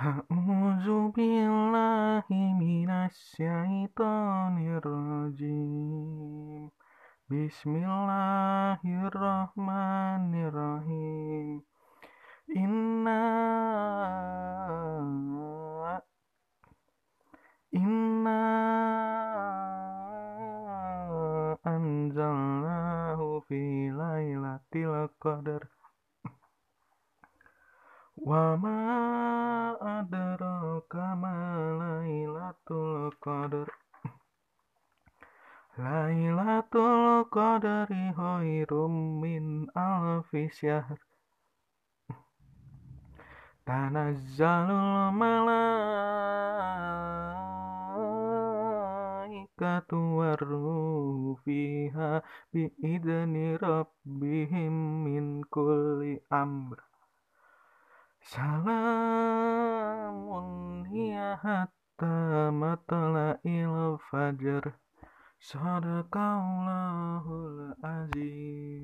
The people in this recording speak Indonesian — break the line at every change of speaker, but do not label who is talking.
A'udzu billahi minasyaitonir rajim. Bismillahirrahmanirrahim. Inna Inna anzalnahu fi lailatul qadar. Wa ma qadar. Lailatul qadri khairum min alfi syahr. Tanazzalul malaikatu warruhu fiha biidni rabbihim min kulli amr. Salamun hiya hatta Saat 呼啦，阿吉